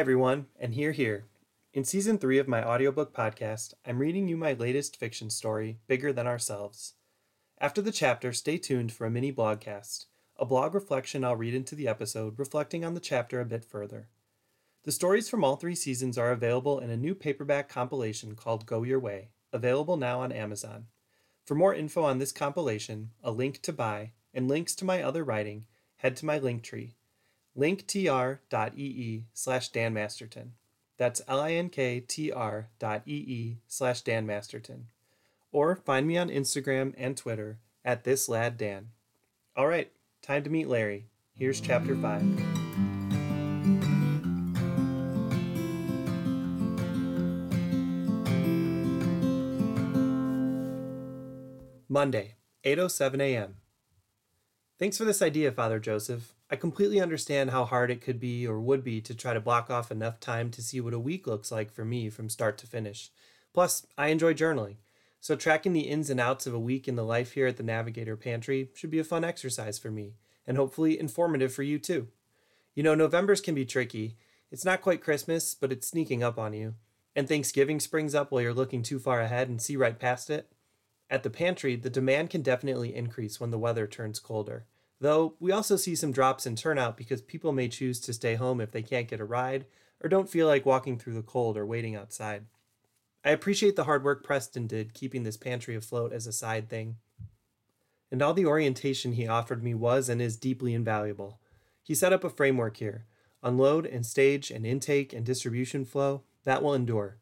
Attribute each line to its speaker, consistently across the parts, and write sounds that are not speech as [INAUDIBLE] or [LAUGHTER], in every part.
Speaker 1: Hi, everyone, and here, here. In season three of my audiobook podcast, I'm reading you my latest fiction story, Bigger Than Ourselves. After the chapter, stay tuned for a mini blogcast, a blog reflection I'll read into the episode, reflecting on the chapter a bit further. The stories from all three seasons are available in a new paperback compilation called Go Your Way, available now on Amazon. For more info on this compilation, a link to buy, and links to my other writing, head to my Linktree, linktr.ee slash Dan Masterton. That's L-I-N-K-T-R dot E-E slash Dan Masterton. Or find me on Instagram and Twitter at this lad Dan. All right, time to meet Larry. Here's chapter 5. Monday, 8:07 a.m. Thanks for this idea, Father Joseph. I completely understand how hard it could be or would be to try to block off enough time to see what a week looks like for me from start to finish. Plus, I enjoy journaling. So tracking the ins and outs of a week in the life here at the Navigator Pantry should be a fun exercise for me and hopefully informative for you too. You know, Novembers can be tricky. It's not quite Christmas, but it's sneaking up on you. And Thanksgiving springs up while you're looking too far ahead and see right past it. At the pantry, the demand can definitely increase when the weather turns colder. Though we also see some drops in turnout because people may choose to stay home if they can't get a ride or don't feel like walking through the cold or waiting outside. I appreciate the hard work Preston did keeping this pantry afloat as a side thing. And all the orientation he offered me was and is deeply invaluable. He set up a framework here unload and stage and intake and distribution flow that will endure.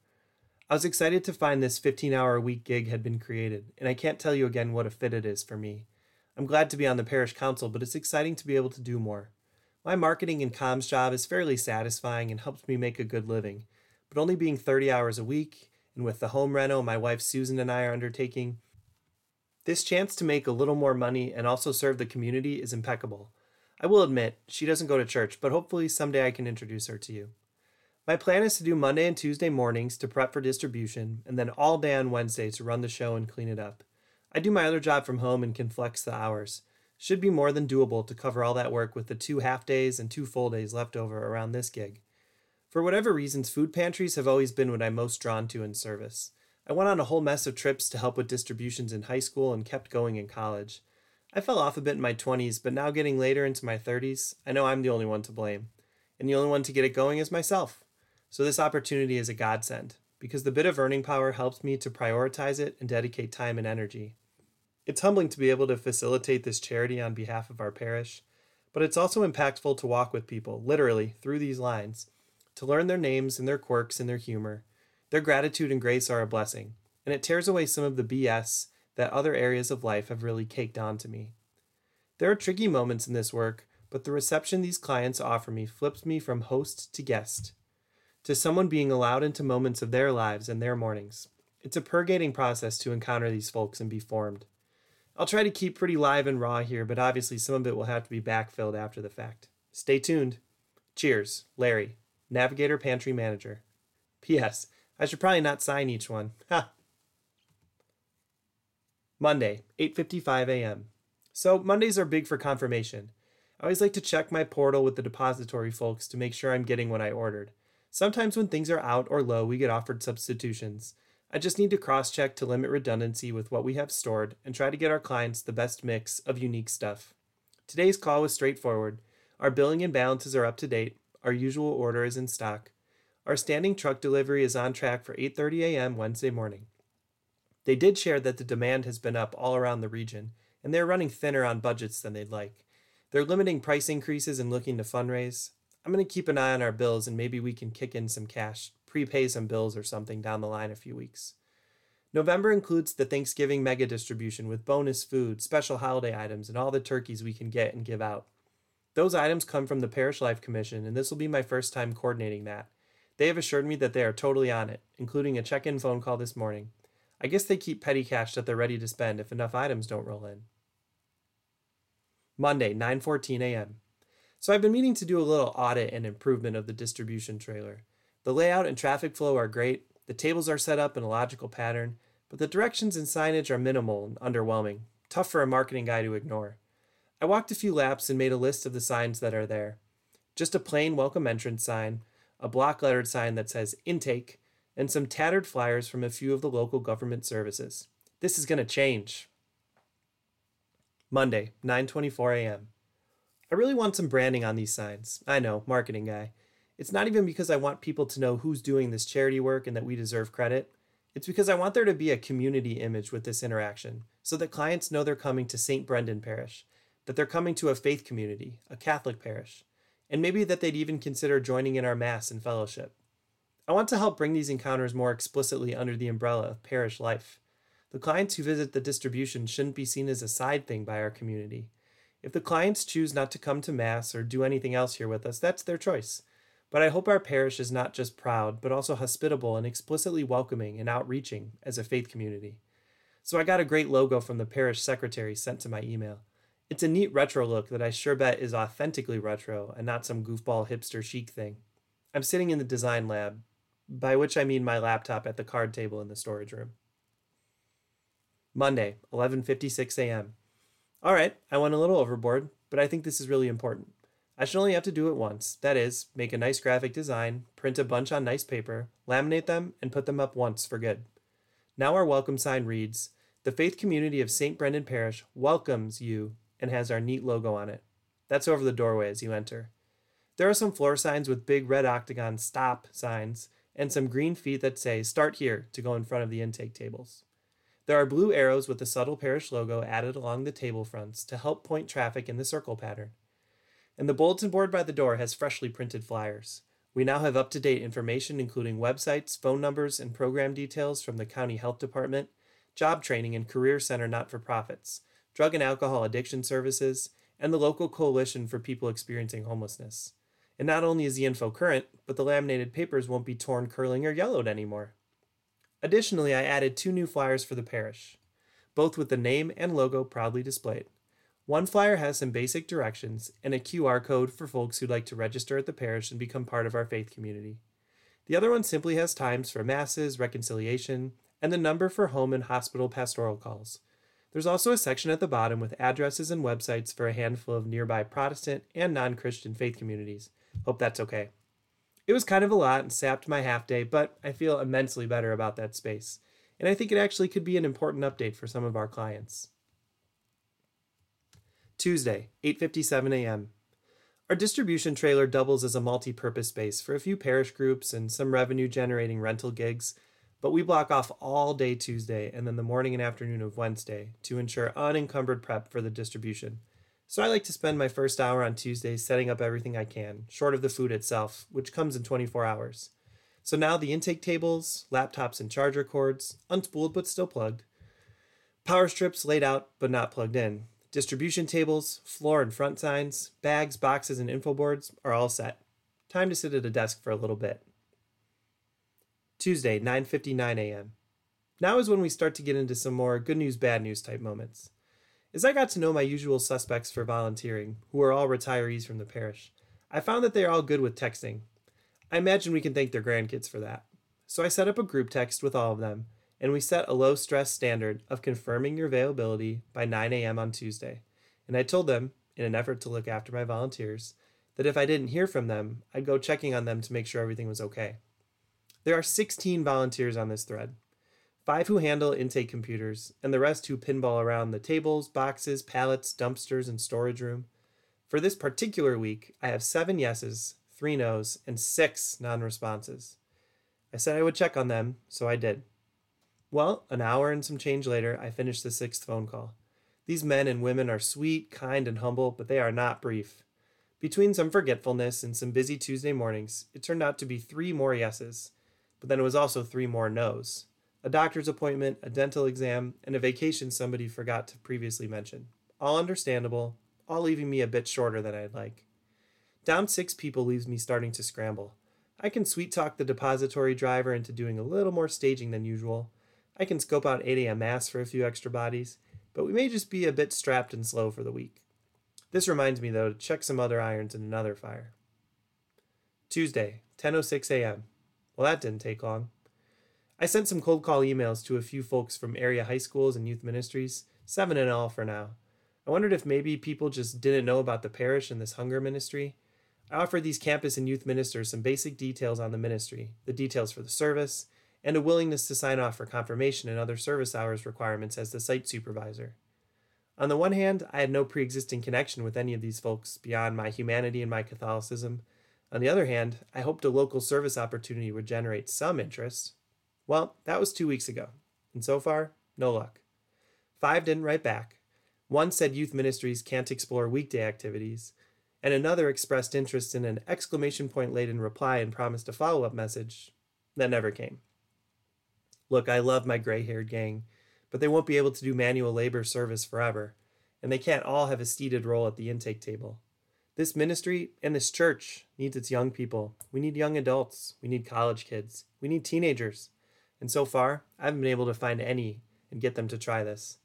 Speaker 1: I was excited to find this 15 hour a week gig had been created, and I can't tell you again what a fit it is for me. I'm glad to be on the parish council, but it's exciting to be able to do more. My marketing and comms job is fairly satisfying and helps me make a good living, but only being 30 hours a week, and with the home reno my wife Susan and I are undertaking, this chance to make a little more money and also serve the community is impeccable. I will admit, she doesn't go to church, but hopefully someday I can introduce her to you. My plan is to do Monday and Tuesday mornings to prep for distribution, and then all day on Wednesday to run the show and clean it up. I do my other job from home and can flex the hours. Should be more than doable to cover all that work with the two half days and two full days left over around this gig. For whatever reasons, food pantries have always been what I'm most drawn to in service. I went on a whole mess of trips to help with distributions in high school and kept going in college. I fell off a bit in my 20s, but now getting later into my 30s, I know I'm the only one to blame. And the only one to get it going is myself. So this opportunity is a godsend because the bit of earning power helps me to prioritize it and dedicate time and energy. It's humbling to be able to facilitate this charity on behalf of our parish, but it's also impactful to walk with people, literally, through these lines, to learn their names and their quirks and their humor. Their gratitude and grace are a blessing, and it tears away some of the BS that other areas of life have really caked onto me. There are tricky moments in this work, but the reception these clients offer me flips me from host to guest to someone being allowed into moments of their lives and their mornings. It's a purgating process to encounter these folks and be formed. I'll try to keep pretty live and raw here, but obviously some of it will have to be backfilled after the fact. Stay tuned. Cheers, Larry, Navigator Pantry Manager. P.S. I should probably not sign each one. [LAUGHS] Ha! Monday, 8:55 a.m. So Mondays are big for confirmation. I always like to check my portal with the depository folks to make sure I'm getting what I ordered. Sometimes when things are out or low, we get offered substitutions. I just need to cross check to limit redundancy with what we have stored and try to get our clients the best mix of unique stuff. Today's call was straightforward. Our billing and balances are up to date. Our usual order is in stock. Our standing truck delivery is on track for 8:30 a.m. Wednesday morning. They did share that the demand has been up all around the region, and they're running thinner on budgets than they'd like. They're limiting price increases and looking to fundraise. I'm going to keep an eye on our bills and maybe we can kick in some cash, prepay some bills or something down the line a few weeks. November includes the Thanksgiving mega distribution with bonus food, special holiday items, and all the turkeys we can get and give out. Those items come from the Parish Life Commission, and this will be my first time coordinating that. They have assured me that they are totally on it, including a check in phone call this morning. I guess they keep petty cash that they're ready to spend if enough items don't roll in. Monday, 9:14 a.m. So I've been meaning to do a little audit and improvement of the distribution trailer. The layout and traffic flow are great, the tables are set up in a logical pattern, but the directions and signage are minimal and underwhelming, tough for a marketing guy to ignore. I walked a few laps and made a list of the signs that are there. Just a plain welcome entrance sign, a block lettered sign that says intake, and some tattered flyers from a few of the local government services. This is going to change. Monday, 9:24 a.m. I really want some branding on these signs. I know, marketing guy. It's not even because I want people to know who's doing this charity work and that we deserve credit. It's because I want there to be a community image with this interaction so that clients know they're coming to St. Brendan Parish, that they're coming to a faith community, a Catholic parish, and maybe that they'd even consider joining in our Mass and fellowship. I want to help bring these encounters more explicitly under the umbrella of parish life. The clients who visit the distribution shouldn't be seen as a side thing by our community. If the clients choose not to come to Mass or do anything else here with us, that's their choice. But I hope our parish is not just proud, but also hospitable and explicitly welcoming and outreaching as a faith community. So I got a great logo from the parish secretary sent to my email. It's a neat retro look that I sure bet is authentically retro and not some goofball hipster chic thing. I'm sitting in the design lab, by which I mean my laptop at the card table in the storage room. Monday, 11:56 a.m. All right, I went a little overboard, but I think this is really important. I should only have to do it once. That is, make a nice graphic design, print a bunch on nice paper, laminate them, and put them up once for good. Now our welcome sign reads The Faith Community of St. Brendan Parish welcomes you and has our neat logo on it. That's over the doorway as you enter. There are some floor signs with big red octagon stop signs and some green feet that say start here to go in front of the intake tables. There are blue arrows with the subtle parish logo added along the table fronts to help point traffic in the circle pattern. And the bulletin board by the door has freshly printed flyers. We now have up to date information, including websites, phone numbers, and program details from the County Health Department, job training and career center not for profits, drug and alcohol addiction services, and the local coalition for people experiencing homelessness. And not only is the info current, but the laminated papers won't be torn, curling, or yellowed anymore. Additionally, I added two new flyers for the parish, both with the name and logo proudly displayed. One flyer has some basic directions and a QR code for folks who'd like to register at the parish and become part of our faith community. The other one simply has times for masses, reconciliation, and the number for home and hospital pastoral calls, there's also a section at the bottom with addresses and websites for a handful of nearby Protestant and non Christian faith communities. Hope that's okay. It was kind of a lot and sapped my half day, but I feel immensely better about that space. And I think it actually could be an important update for some of our clients. Tuesday, 8:57 a.m. Our distribution trailer doubles as a multi-purpose space for a few parish groups and some revenue generating rental gigs but we block off all day Tuesday and then the morning and afternoon of Wednesday to ensure unencumbered prep for the distribution. So I like to spend my first hour on Tuesday setting up everything I can, short of the food itself, which comes in 24 hours. So now the intake tables, laptops and charger cords, unspooled but still plugged, power strips laid out but not plugged in, distribution tables, floor and front signs, bags, boxes, and info boards are all set. Time to sit at a desk for a little bit. Tuesday, 9:59 a.m. Now is when we start to get into some more good news bad news type moments. As I got to know my usual suspects for volunteering, who are all retirees from the parish, I found that they are all good with texting. I imagine we can thank their grandkids for that. So I set up a group text with all of them, and we set a low stress standard of confirming your availability by 9 a.m. on Tuesday. And I told them, in an effort to look after my volunteers, that if I didn't hear from them, I'd go checking on them to make sure everything was okay. There are 16 volunteers on this thread five who handle intake computers, and the rest who pinball around the tables, boxes, pallets, dumpsters, and storage room. For this particular week, I have seven yeses, three nos, and six non responses. I said I would check on them, so I did. Well, an hour and some change later, I finished the sixth phone call. These men and women are sweet, kind, and humble, but they are not brief. Between some forgetfulness and some busy Tuesday mornings, it turned out to be three more yeses, but then it was also three more no's a doctor's appointment, a dental exam, and a vacation somebody forgot to previously mention. All understandable, all leaving me a bit shorter than I'd like. Down six people leaves me starting to scramble. I can sweet talk the depository driver into doing a little more staging than usual. I can scope out 8 a.m. mass for a few extra bodies, but we may just be a bit strapped and slow for the week. This reminds me, though, to check some other irons in another fire. Tuesday, 10:06 a.m. Well, that didn't take long. I sent some cold call emails to a few folks from area high schools and youth ministries, seven in all for now. I wondered if maybe people just didn't know about the parish and this hunger ministry. I offered these campus and youth ministers some basic details on the ministry, the details for the service, and a willingness to sign off for confirmation and other service hours requirements as the site supervisor. On the one hand, I had no pre existing connection with any of these folks beyond my humanity and my Catholicism. On the other hand, I hoped a local service opportunity would generate some interest. Well, that was two weeks ago, and so far, no luck. Five didn't write back. One said youth ministries can't explore weekday activities, and another expressed interest in an exclamation point laden reply and promised a follow up message that never came. Look, I love my gray haired gang but they won't be able to do manual labor service forever, and they can't all have a seated role at the intake table. This ministry and this church needs its young people. We need young adults. We need college kids. We need teenagers. And so far, I haven't been able to find any and get them to try this.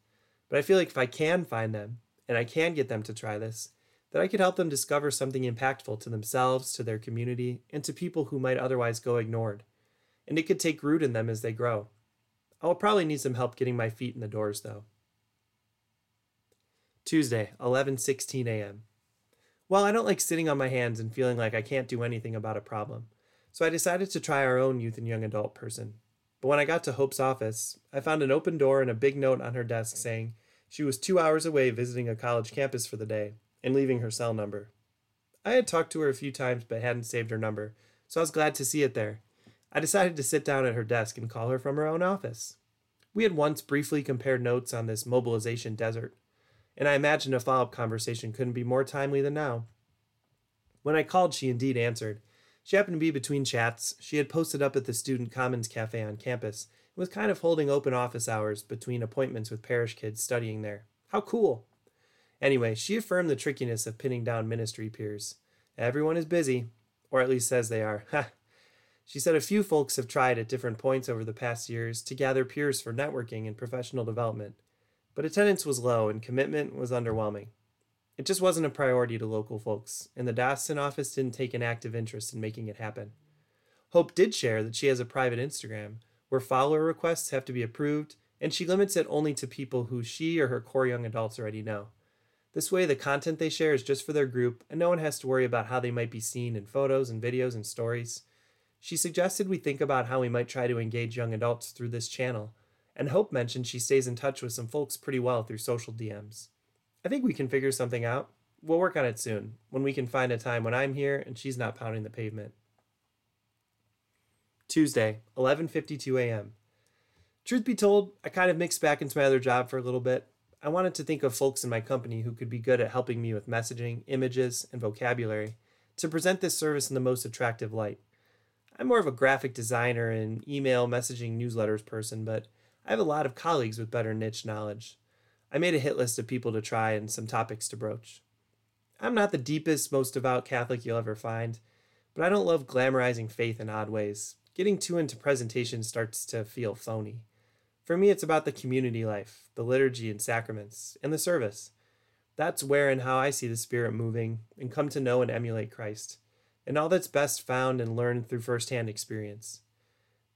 Speaker 1: But I feel like if I can find them and I can get them to try this, that I could help them discover something impactful to themselves, to their community, and to people who might otherwise go ignored. And it could take root in them as they grow. I'll probably need some help getting my feet in the doors though. Tuesday, 11:16 a.m. Well, I don't like sitting on my hands and feeling like I can't do anything about a problem. So I decided to try our own youth and young adult person. But when I got to Hope's office, I found an open door and a big note on her desk saying she was 2 hours away visiting a college campus for the day and leaving her cell number. I had talked to her a few times but hadn't saved her number, so I was glad to see it there I decided to sit down at her desk and call her from her own office. We had once briefly compared notes on this mobilization desert, and I imagined a follow up conversation couldn't be more timely than now. When I called, she indeed answered. She happened to be between chats. She had posted up at the Student Commons Cafe on campus and was kind of holding open office hours between appointments with parish kids studying there. How cool! Anyway, she affirmed the trickiness of pinning down ministry peers. Everyone is busy, or at least says they are. [LAUGHS] Ha! She said a few folks have tried at different points over the past years to gather peers for networking and professional development, but attendance was low and commitment was underwhelming. It just wasn't a priority to local folks, and the diocesan office didn't take an active interest in making it happen. Hope did share that she has a private Instagram where follower requests have to be approved, and she limits it only to people who she or her core young adults already know. This way, the content they share is just for their group, and no one has to worry about how they might be seen in photos and videos and stories. She suggested we think about how we might try to engage young adults through this channel, and Hope mentioned she stays in touch with some folks pretty well through social DMs. I think we can figure something out. We'll work on it soon, when we can find a time when I'm here and she's not pounding the pavement. Tuesday, 11:52 a.m. Truth be told, I kind of mixed back into my other job for a little bit. I wanted to think of folks in my company who could be good at helping me with messaging, images, and vocabulary to present this service in the most attractive light. I'm more of a graphic designer and email messaging newsletters person, but I have a lot of colleagues with better niche knowledge. I made a hit list of people to try and some topics to broach. I'm not the deepest, most devout Catholic you'll ever find, but I don't love glamorizing faith in odd ways. Getting too into presentation starts to feel phony. For me, it's about the community life, the liturgy and sacraments, and the service. That's where and how I see the Spirit moving and come to know and emulate Christ and all that's best found and learned through firsthand experience.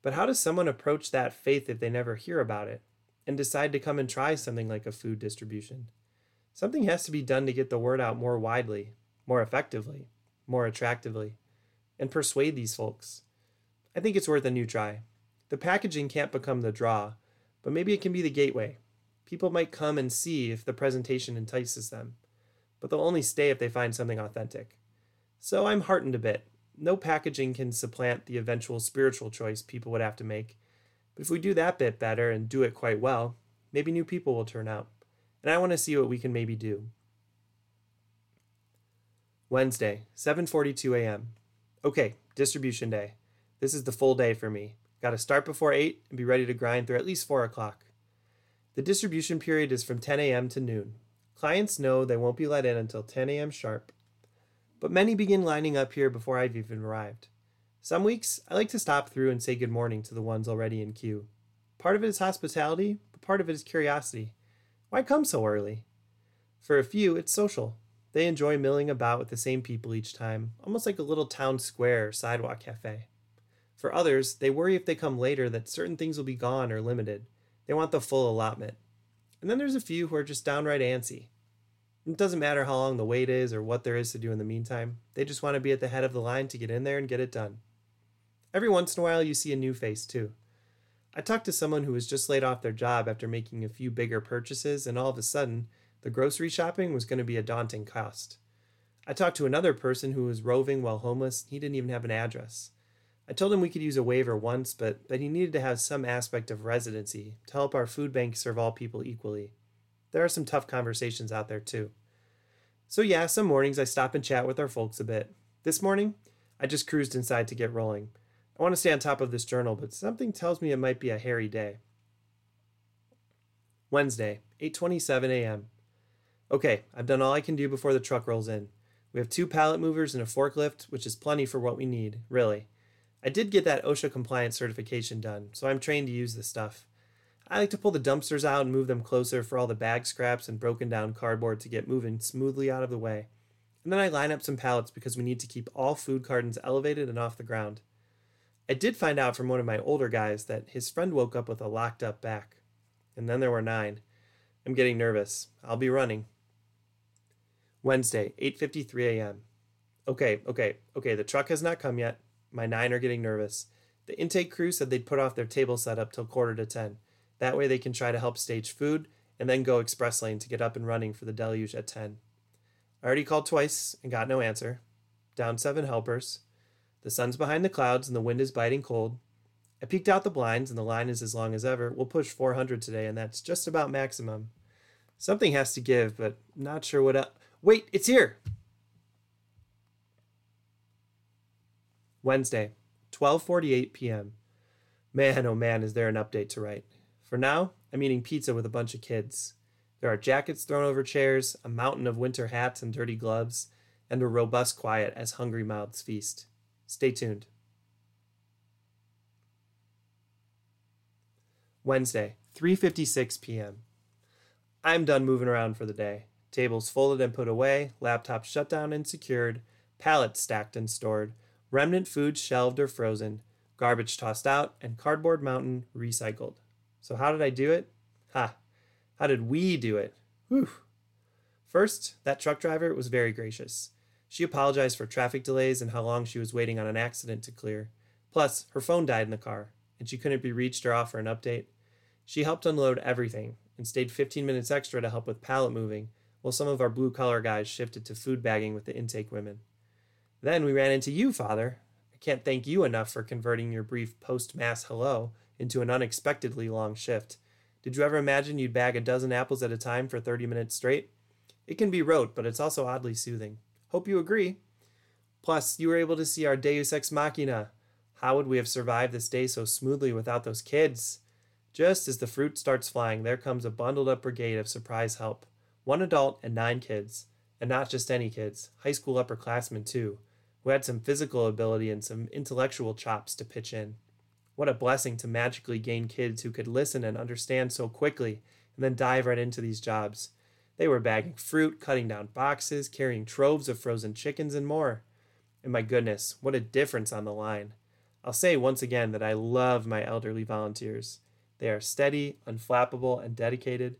Speaker 1: But how does someone approach that faith if they never hear about it and decide to come and try something like a food distribution? Something has to be done to get the word out more widely, more effectively, more attractively, and persuade these folks. I think it's worth a new try. The packaging can't become the draw, but maybe it can be the gateway. People might come and see if the presentation entices them, but they'll only stay if they find something authentic. So I'm heartened a bit. No packaging can supplant the eventual spiritual choice people would have to make. But if we do that bit better and do it quite well, maybe new people will turn out. And I want to see what we can maybe do. Wednesday, 7:42 a.m. Okay, distribution day. This is the full day for me. Got to start before 8 and be ready to grind through at least 4 o'clock. The distribution period is from 10 a.m. to noon. Clients know they won't be let in until 10 a.m. sharp, but many begin lining up here before I've even arrived. Some weeks, I like to stop through and say good morning to the ones already in queue. Part of it is hospitality, but part of it is curiosity. Why come so early? For a few, it's social. They enjoy milling about with the same people each time, almost like a little town square or sidewalk cafe. For others, they worry if they come later that certain things will be gone or limited. They want the full allotment. And then there's a few who are just downright antsy. It doesn't matter how long the wait is or what there is to do in the meantime, they just want to be at the head of the line to get in there and get it done. Every once in a while, you see a new face too. I talked to someone who was just laid off their job after making a few bigger purchases, and all of a sudden, the grocery shopping was going to be a daunting cost. I talked to another person who was roving while homeless. He didn't even have an address. I told him we could use a waiver once, but that he needed to have some aspect of residency to help our food bank serve all people equally. There are some tough conversations out there too. So, yeah, some mornings I stop and chat with our folks a bit. This morning, I just cruised inside to get rolling. I want to stay on top of this journal, but something tells me it might be a hairy day. Wednesday, 8:27 a.m. Okay, I've done all I can do before the truck rolls in. We have two pallet movers and a forklift, which is plenty for what we need, really. I did get that OSHA compliance certification done, so I'm trained to use this stuff. I like to pull the dumpsters out and move them closer for all the bag scraps and broken down cardboard to get moving smoothly out of the way. And then I line up some pallets because we need to keep all food cartons elevated and off the ground. I did find out from one of my older guys that his friend woke up with a locked up back. And then there were nine. I'm getting nervous. I'll be running. Wednesday, 8:53 a.m. Okay, okay, okay, the truck has not come yet. My nine are getting nervous. The intake crew said they'd put off their table setup till quarter to 10. That way they can try to help stage food and then go express lane to get up and running for the deluge at 10. I already called twice and got no answer. Down seven helpers. The sun's behind the clouds and the wind is biting cold. I peeked out the blinds and the line is as long as ever. We'll push 400 today and that's just about maximum. Something has to give, but not sure what else. Wait, it's here! Wednesday, 12:48 p.m. Man, oh man, is there an update to write. For now, I'm eating pizza with a bunch of kids. There are jackets thrown over chairs, a mountain of winter hats and dirty gloves, and a robust quiet as hungry mouths feast. Stay tuned. Wednesday, 3:56 p.m. I'm done moving around for the day. Tables folded and put away, laptops shut down and secured, pallets stacked and stored, remnant food shelved or frozen, garbage tossed out, and cardboard mountain recycled. So, how did I do it? Ha! How did we do it? Whew! First, that truck driver was very gracious. She apologized for traffic delays and how long she was waiting on an accident to clear. Plus, her phone died in the car, and she couldn't be reached or offer an update. She helped unload everything and stayed 15 minutes extra to help with pallet moving, while some of our blue collar guys shifted to food bagging with the intake women. Then we ran into you, Father. I can't thank you enough for converting your brief post Mass hello into an unexpectedly long shift. Did you ever imagine you'd bag a dozen apples at a time for 30 minutes straight? It can be rote, but it's also oddly soothing. Hope you agree. Plus, you were able to see our Deus Ex Machina. How would we have survived this day so smoothly without those kids? Just as the fruit starts flying, there comes a bundled up brigade of surprise help one adult and nine kids. And not just any kids, high school upperclassmen too, who had some physical ability and some intellectual chops to pitch in. What a blessing to magically gain kids who could listen and understand so quickly and then dive right into these jobs. They were bagging fruit, cutting down boxes, carrying troves of frozen chickens, and more. And my goodness, what a difference on the line. I'll say once again that I love my elderly volunteers. They are steady, unflappable, and dedicated,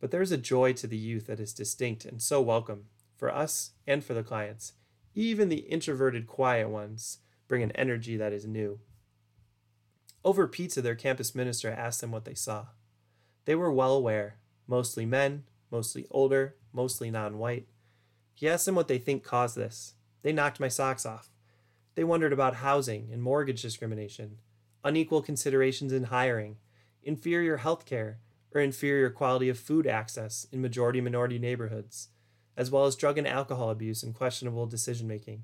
Speaker 1: but there is a joy to the youth that is distinct and so welcome for us and for the clients. Even the introverted, quiet ones bring an energy that is new. Over pizza, their campus minister asked them what they saw. They were well aware, mostly men, mostly older, mostly non white. He asked them what they think caused this. They knocked my socks off. They wondered about housing and mortgage discrimination, unequal considerations in hiring, inferior health care, or inferior quality of food access in majority minority neighborhoods, as well as drug and alcohol abuse and questionable decision making.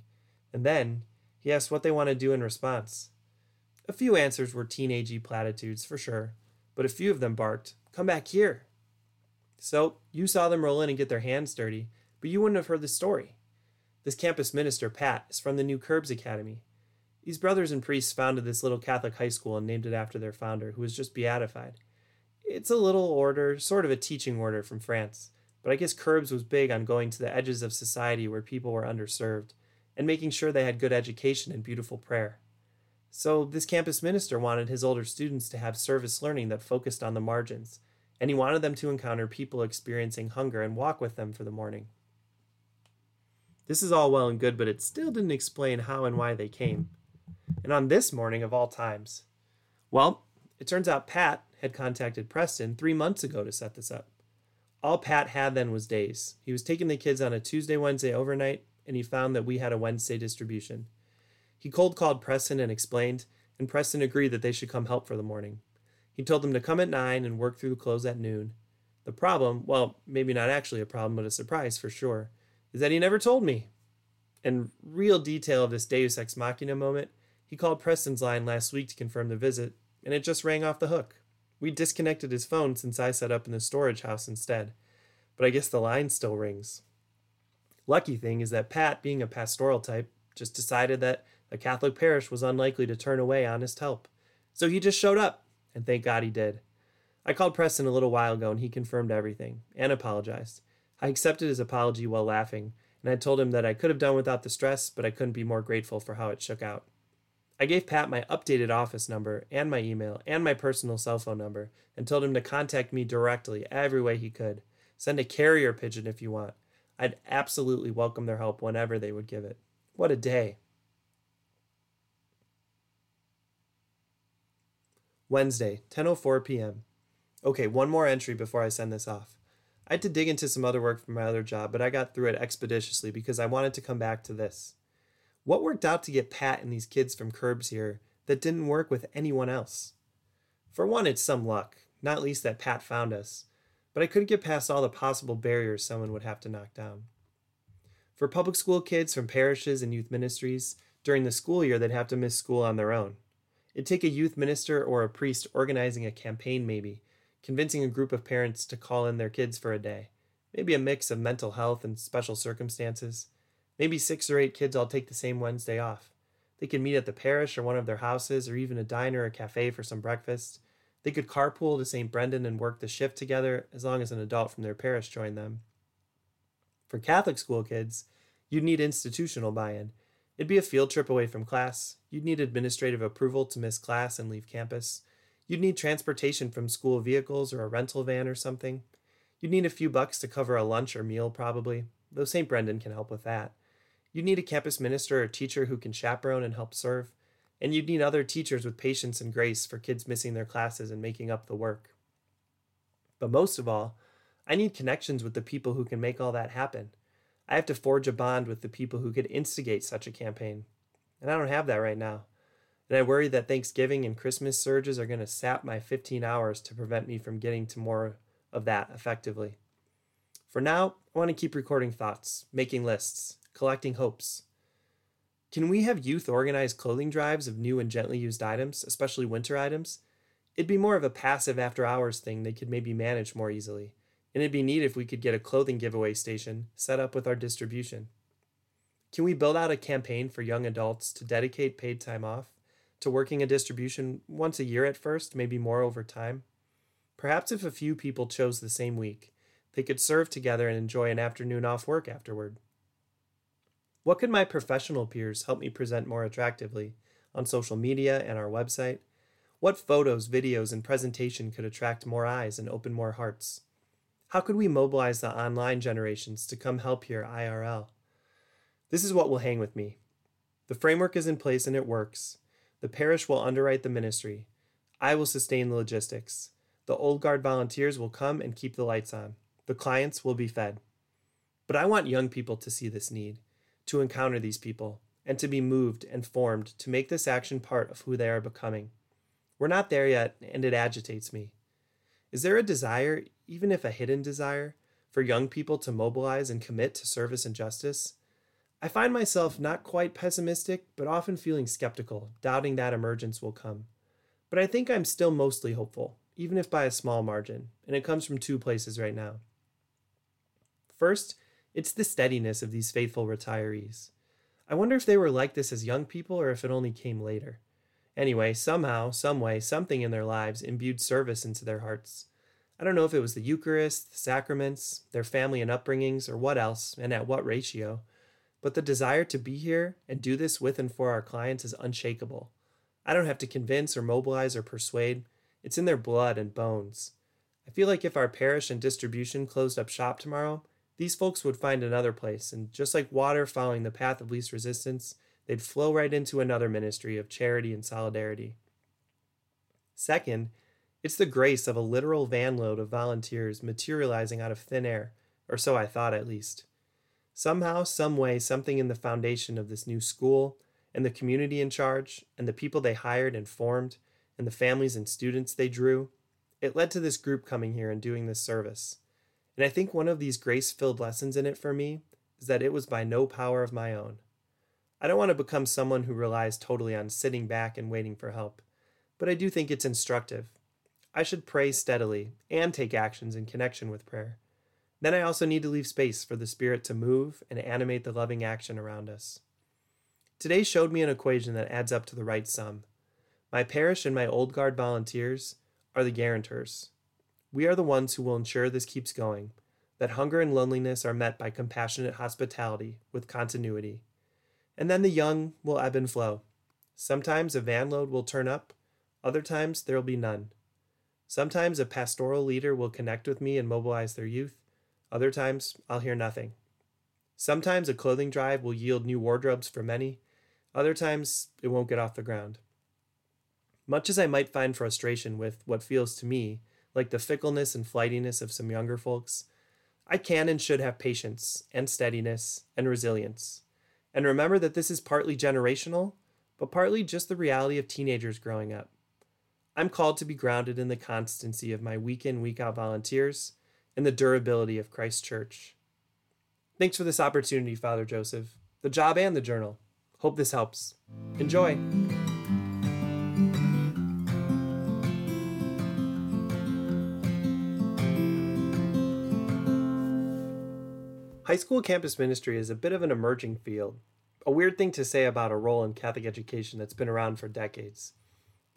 Speaker 1: And then he asked what they want to do in response. A few answers were teenagey platitudes for sure, but a few of them barked, Come back here. So you saw them roll in and get their hands dirty, but you wouldn't have heard the story. This campus minister, Pat, is from the new Curbs Academy. These brothers and priests founded this little Catholic high school and named it after their founder, who was just beatified. It's a little order, sort of a teaching order from France, but I guess Curbs was big on going to the edges of society where people were underserved and making sure they had good education and beautiful prayer. So, this campus minister wanted his older students to have service learning that focused on the margins, and he wanted them to encounter people experiencing hunger and walk with them for the morning. This is all well and good, but it still didn't explain how and why they came. And on this morning of all times. Well, it turns out Pat had contacted Preston three months ago to set this up. All Pat had then was days. He was taking the kids on a Tuesday, Wednesday overnight, and he found that we had a Wednesday distribution. He cold called Preston and explained, and Preston agreed that they should come help for the morning. He told them to come at 9 and work through the close at noon. The problem, well, maybe not actually a problem, but a surprise for sure, is that he never told me. In real detail of this Deus Ex Machina moment, he called Preston's line last week to confirm the visit, and it just rang off the hook. We disconnected his phone since I set up in the storage house instead, but I guess the line still rings. Lucky thing is that Pat, being a pastoral type, just decided that a Catholic parish was unlikely to turn away honest help. So he just showed up, and thank God he did. I called Preston a little while ago and he confirmed everything and apologized. I accepted his apology while laughing, and I told him that I could have done without the stress, but I couldn't be more grateful for how it shook out. I gave Pat my updated office number and my email and my personal cell phone number and told him to contact me directly every way he could. Send a carrier pigeon if you want. I'd absolutely welcome their help whenever they would give it. What a day. Wednesday, 10:04 p.m. Okay, one more entry before I send this off. I had to dig into some other work from my other job, but I got through it expeditiously because I wanted to come back to this. What worked out to get Pat and these kids from Curbs here that didn't work with anyone else? For one, it's some luck, not least that Pat found us, but I couldn't get past all the possible barriers someone would have to knock down. For public school kids from parishes and youth ministries, during the school year, they'd have to miss school on their own. It'd take a youth minister or a priest organizing a campaign, maybe, convincing a group of parents to call in their kids for a day. Maybe a mix of mental health and special circumstances. Maybe six or eight kids all take the same Wednesday off. They could meet at the parish or one of their houses or even a diner or cafe for some breakfast. They could carpool to St. Brendan and work the shift together as long as an adult from their parish joined them. For Catholic school kids, you'd need institutional buy in. It'd be a field trip away from class. You'd need administrative approval to miss class and leave campus. You'd need transportation from school vehicles or a rental van or something. You'd need a few bucks to cover a lunch or meal, probably, though St. Brendan can help with that. You'd need a campus minister or teacher who can chaperone and help serve, and you'd need other teachers with patience and grace for kids missing their classes and making up the work. But most of all, I need connections with the people who can make all that happen. I have to forge a bond with the people who could instigate such a campaign, and I don't have that right now. And I worry that Thanksgiving and Christmas surges are going to sap my 15 hours to prevent me from getting to more of that effectively. For now, I want to keep recording thoughts, making lists, collecting hopes. Can we have youth organize clothing drives of new and gently used items, especially winter items? It'd be more of a passive after hours thing they could maybe manage more easily. And it'd be neat if we could get a clothing giveaway station set up with our distribution. Can we build out a campaign for young adults to dedicate paid time off to working a distribution once a year at first, maybe more over time? Perhaps if a few people chose the same week, they could serve together and enjoy an afternoon off work afterward. What could my professional peers help me present more attractively on social media and our website? What photos, videos, and presentation could attract more eyes and open more hearts? How could we mobilize the online generations to come help here IRL? This is what will hang with me. The framework is in place and it works. The parish will underwrite the ministry. I will sustain the logistics. The old guard volunteers will come and keep the lights on. The clients will be fed. But I want young people to see this need to encounter these people and to be moved and formed to make this action part of who they are becoming. We're not there yet, and it agitates me. Is there a desire, even if a hidden desire, for young people to mobilize and commit to service and justice? I find myself not quite pessimistic, but often feeling skeptical, doubting that emergence will come. But I think I'm still mostly hopeful, even if by a small margin, and it comes from two places right now. First, it's the steadiness of these faithful retirees. I wonder if they were like this as young people or if it only came later. Anyway, somehow, someway, something in their lives imbued service into their hearts. I don't know if it was the Eucharist, the sacraments, their family and upbringings, or what else, and at what ratio, but the desire to be here and do this with and for our clients is unshakable. I don't have to convince or mobilize or persuade, it's in their blood and bones. I feel like if our parish and distribution closed up shop tomorrow, these folks would find another place, and just like water following the path of least resistance, they'd flow right into another ministry of charity and solidarity. Second, it's the grace of a literal vanload of volunteers materializing out of thin air, or so I thought at least. Somehow, some way, something in the foundation of this new school, and the community in charge, and the people they hired and formed, and the families and students they drew, it led to this group coming here and doing this service. And I think one of these grace filled lessons in it for me is that it was by no power of my own. I don't want to become someone who relies totally on sitting back and waiting for help, but I do think it's instructive. I should pray steadily and take actions in connection with prayer. Then I also need to leave space for the Spirit to move and animate the loving action around us. Today showed me an equation that adds up to the right sum. My parish and my Old Guard volunteers are the guarantors. We are the ones who will ensure this keeps going, that hunger and loneliness are met by compassionate hospitality with continuity. And then the young will ebb and flow. Sometimes a van load will turn up, other times there will be none. Sometimes a pastoral leader will connect with me and mobilize their youth, other times I'll hear nothing. Sometimes a clothing drive will yield new wardrobes for many, other times it won't get off the ground. Much as I might find frustration with what feels to me like the fickleness and flightiness of some younger folks, I can and should have patience and steadiness and resilience. And remember that this is partly generational, but partly just the reality of teenagers growing up. I'm called to be grounded in the constancy of my week in, week out volunteers and the durability of Christ's church. Thanks for this opportunity, Father Joseph, the job and the journal. Hope this helps. Enjoy! High school campus ministry is a bit of an emerging field, a weird thing to say about a role in Catholic education that's been around for decades.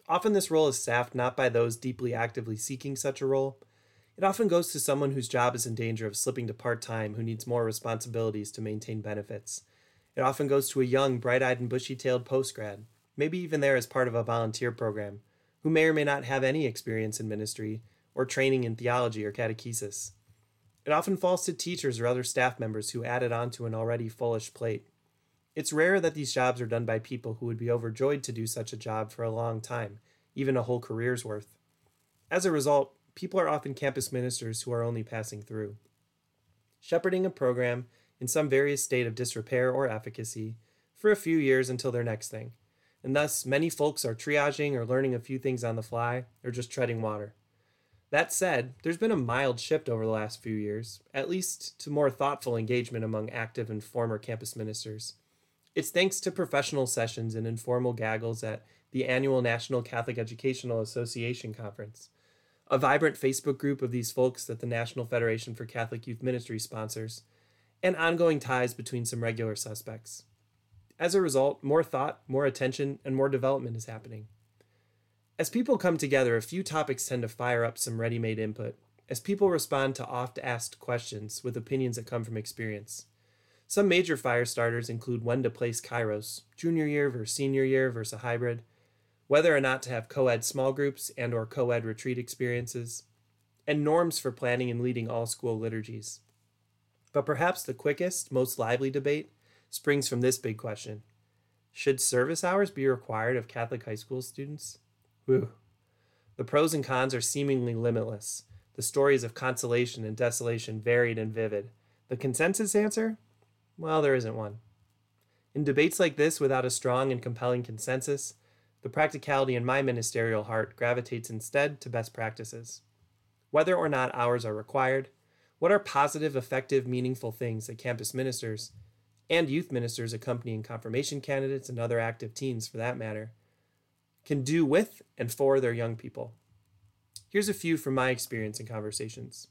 Speaker 1: Often, this role is staffed not by those deeply actively seeking such a role. It often goes to someone whose job is in danger of slipping to part time who needs more responsibilities to maintain benefits. It often goes to a young, bright eyed, and bushy tailed postgrad, maybe even there as part of a volunteer program, who may or may not have any experience in ministry or training in theology or catechesis. It often falls to teachers or other staff members who add it onto an already fullish plate. It's rare that these jobs are done by people who would be overjoyed to do such a job for a long time, even a whole career's worth. As a result, people are often campus ministers who are only passing through. Shepherding a program in some various state of disrepair or efficacy for a few years until their next thing, and thus many folks are triaging or learning a few things on the fly or just treading water. That said, there's been a mild shift over the last few years, at least to more thoughtful engagement among active and former campus ministers. It's thanks to professional sessions and informal gaggles at the annual National Catholic Educational Association Conference, a vibrant Facebook group of these folks that the National Federation for Catholic Youth Ministry sponsors, and ongoing ties between some regular suspects. As a result, more thought, more attention, and more development is happening. As people come together, a few topics tend to fire up some ready made input, as people respond to oft asked questions with opinions that come from experience. Some major fire starters include when to place kairos, junior year versus senior year versus a hybrid, whether or not to have co-ed small groups and or co-ed retreat experiences, and norms for planning and leading all school liturgies. But perhaps the quickest, most lively debate springs from this big question. Should service hours be required of Catholic high school students? Whew. The pros and cons are seemingly limitless. The stories of consolation and desolation varied and vivid. The consensus answer? Well, there isn't one. In debates like this, without a strong and compelling consensus, the practicality in my ministerial heart gravitates instead to best practices. Whether or not hours are required, what are positive, effective, meaningful things that campus ministers and youth ministers accompanying confirmation candidates and other active teens, for that matter, can do with and for their young people. Here's a few from my experience and conversations.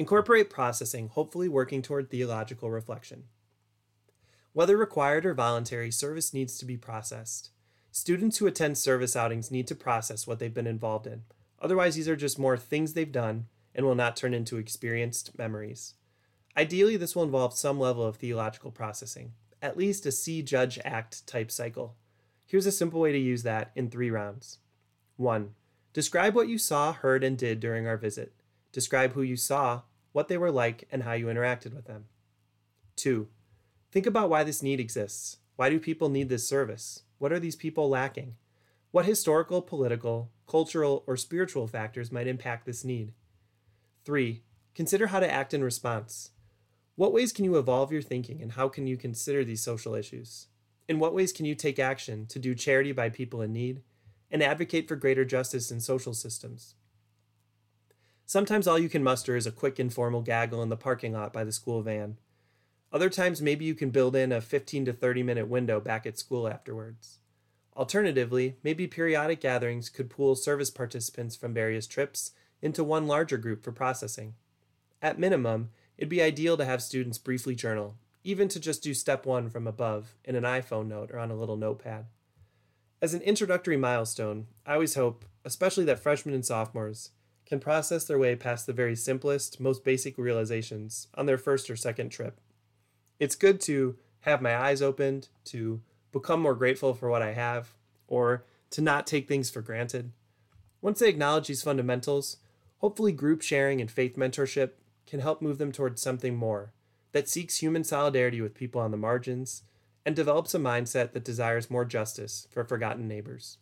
Speaker 1: Incorporate processing, hopefully working toward theological reflection. Whether required or voluntary, service needs to be processed. Students who attend service outings need to process what they've been involved in. Otherwise, these are just more things they've done and will not turn into experienced memories. Ideally, this will involve some level of theological processing, at least a see, judge, act type cycle. Here's a simple way to use that in three rounds. 1. Describe what you saw, heard, and did during our visit. Describe who you saw, what they were like, and how you interacted with them. 2. Think about why this need exists. Why do people need this service? What are these people lacking? What historical, political, cultural, or spiritual factors might impact this need? 3. Consider how to act in response. What ways can you evolve your thinking and how can you consider these social issues? In what ways can you take action to do charity by people in need and advocate for greater justice in social systems? Sometimes all you can muster is a quick informal gaggle in the parking lot by the school van. Other times, maybe you can build in a 15 to 30 minute window back at school afterwards. Alternatively, maybe periodic gatherings could pool service participants from various trips into one larger group for processing. At minimum, it'd be ideal to have students briefly journal, even to just do step one from above in an iPhone note or on a little notepad. As an introductory milestone, I always hope, especially that freshmen and sophomores, can process their way past the very simplest, most basic realizations on their first or second trip. It's good to have my eyes opened, to become more grateful for what I have, or to not take things for granted. Once they acknowledge these fundamentals, hopefully group sharing and faith mentorship can help move them towards something more that seeks human solidarity with people on the margins and develops a mindset that desires more justice for forgotten neighbors.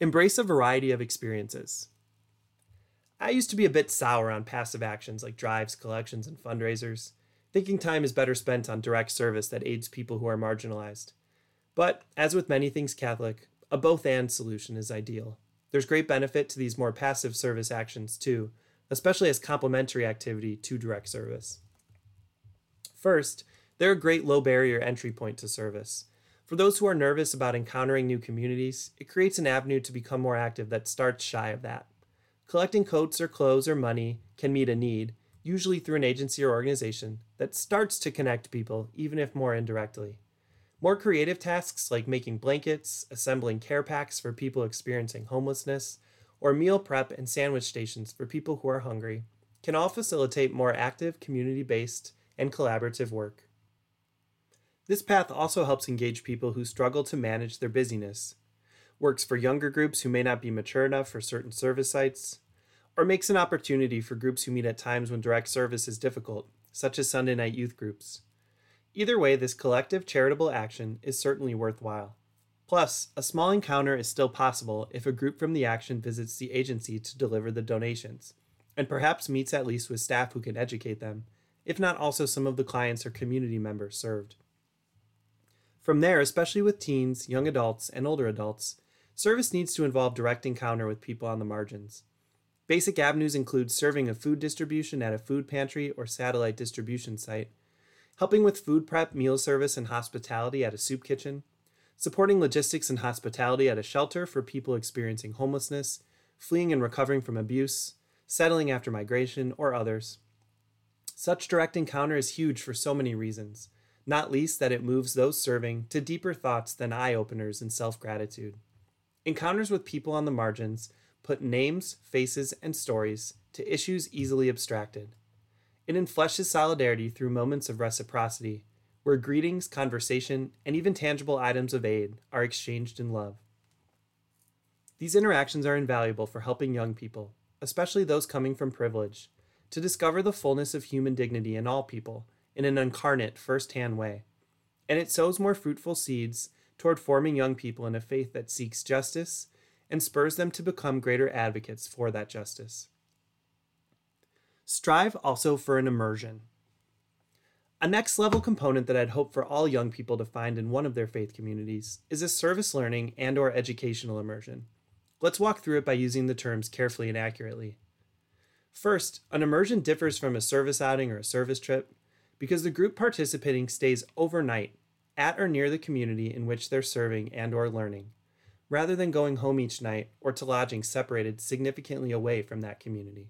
Speaker 1: Embrace a variety of experiences. I used to be a bit sour on passive actions like drives, collections, and fundraisers thinking time is better spent on direct service that aids people who are marginalized. But, as with many things Catholic, a both and solution is ideal. There's great benefit to these more passive service actions too, especially as complementary activity to direct service. First, they're a great low barrier entry point to service. For those who are nervous about encountering new communities, it creates an avenue to become more active that starts shy of that. Collecting coats or clothes or money can meet a need, usually through an agency or organization, that starts to connect people, even if more indirectly. More creative tasks like making blankets, assembling care packs for people experiencing homelessness, or meal prep and sandwich stations for people who are hungry can all facilitate more active, community based, and collaborative work. This path also helps engage people who struggle to manage their busyness, works for younger groups who may not be mature enough for certain service sites, or makes an opportunity for groups who meet at times when direct service is difficult, such as Sunday night youth groups. Either way, this collective charitable action is certainly worthwhile. Plus, a small encounter is still possible if a group from the action visits the agency to deliver the donations, and perhaps meets at least with staff who can educate them, if not also some of the clients or community members served. From there, especially with teens, young adults, and older adults, service needs to involve direct encounter with people on the margins. Basic avenues include serving a food distribution at a food pantry or satellite distribution site, helping with food prep, meal service, and hospitality at a soup kitchen, supporting logistics and hospitality at a shelter for people experiencing homelessness, fleeing and recovering from abuse, settling after migration, or others. Such direct encounter is huge for so many reasons, not least that it moves those serving to deeper thoughts than eye openers and self gratitude. Encounters with people on the margins put names, faces, and stories to issues easily abstracted. It enfleshes solidarity through moments of reciprocity, where greetings, conversation, and even tangible items of aid are exchanged in love. These interactions are invaluable for helping young people, especially those coming from privilege, to discover the fullness of human dignity in all people in an incarnate, first hand way. And it sows more fruitful seeds toward forming young people in a faith that seeks justice and spurs them to become greater advocates for that justice. Strive also for an immersion. A next level component that I'd hope for all young people to find in one of their faith communities is a service learning and or educational immersion. Let's walk through it by using the terms carefully and accurately. First, an immersion differs from a service outing or a service trip because the group participating stays overnight at or near the community in which they're serving and or learning rather than going home each night or to lodging separated significantly away from that community.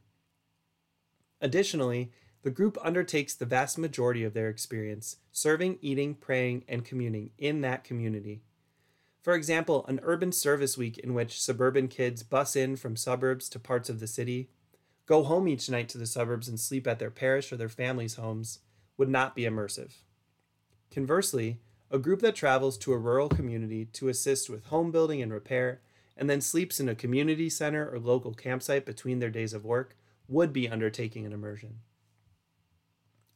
Speaker 1: Additionally, the group undertakes the vast majority of their experience serving, eating, praying, and communing in that community. For example, an urban service week in which suburban kids bus in from suburbs to parts of the city, go home each night to the suburbs and sleep at their parish or their family's homes would not be immersive. Conversely, a group that travels to a rural community to assist with home building and repair, and then sleeps in a community center or local campsite between their days of work, would be undertaking an immersion.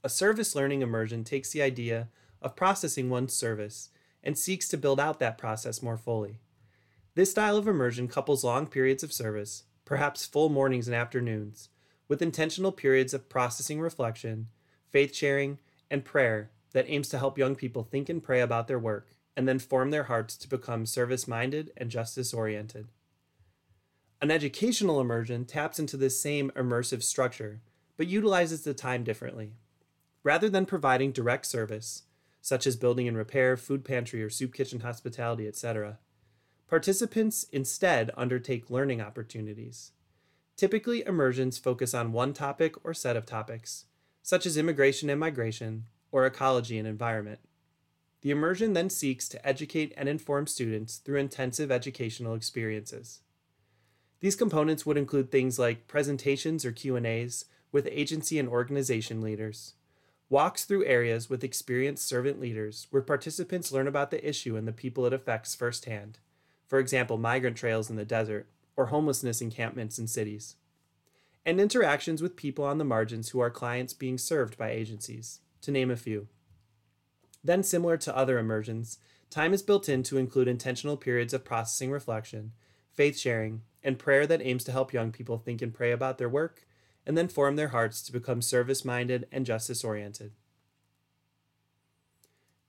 Speaker 1: A service learning immersion takes the idea of processing one's service and seeks to build out that process more fully. This style of immersion couples long periods of service, perhaps full mornings and afternoons, with intentional periods of processing reflection, faith sharing, and prayer that aims to help young people think and pray about their work and then form their hearts to become service minded and justice oriented. An educational immersion taps into this same immersive structure, but utilizes the time differently. Rather than providing direct service, such as building and repair, food pantry or soup kitchen hospitality, etc., participants instead undertake learning opportunities. Typically, immersions focus on one topic or set of topics, such as immigration and migration, or ecology and environment. The immersion then seeks to educate and inform students through intensive educational experiences. These components would include things like presentations or Q&As with agency and organization leaders, walks through areas with experienced servant leaders where participants learn about the issue and the people it affects firsthand, for example, migrant trails in the desert or homelessness encampments in cities, and interactions with people on the margins who are clients being served by agencies, to name a few. Then, similar to other immersions, time is built in to include intentional periods of processing reflection, faith sharing, and prayer that aims to help young people think and pray about their work and then form their hearts to become service minded and justice oriented.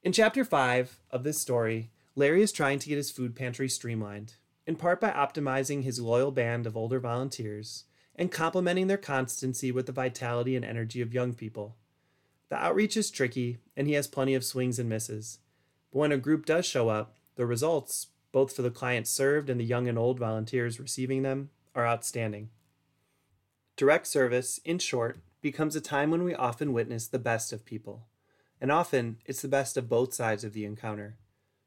Speaker 1: In chapter 5 of this story, Larry is trying to get his food pantry streamlined, in part by optimizing his loyal band of older volunteers and complementing their constancy with the vitality and energy of young people. The outreach is tricky, and he has plenty of swings and misses. But when a group does show up, the results, both for the clients served and the young and old volunteers receiving them, are outstanding. Direct service, in short, becomes a time when we often witness the best of people. And often, it's the best of both sides of the encounter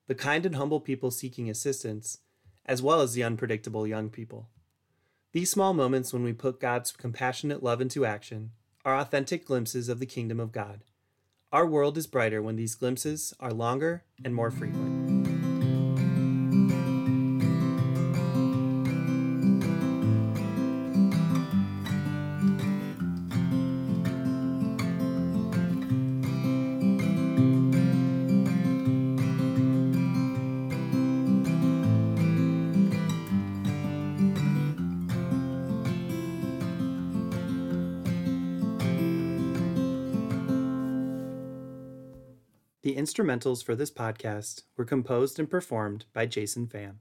Speaker 1: the kind and humble people seeking assistance, as well as the unpredictable young people. These small moments when we put God's compassionate love into action are authentic glimpses of the kingdom of God. Our world is brighter when these glimpses are longer and more frequent. Instrumentals for this podcast were composed and performed by Jason Pham.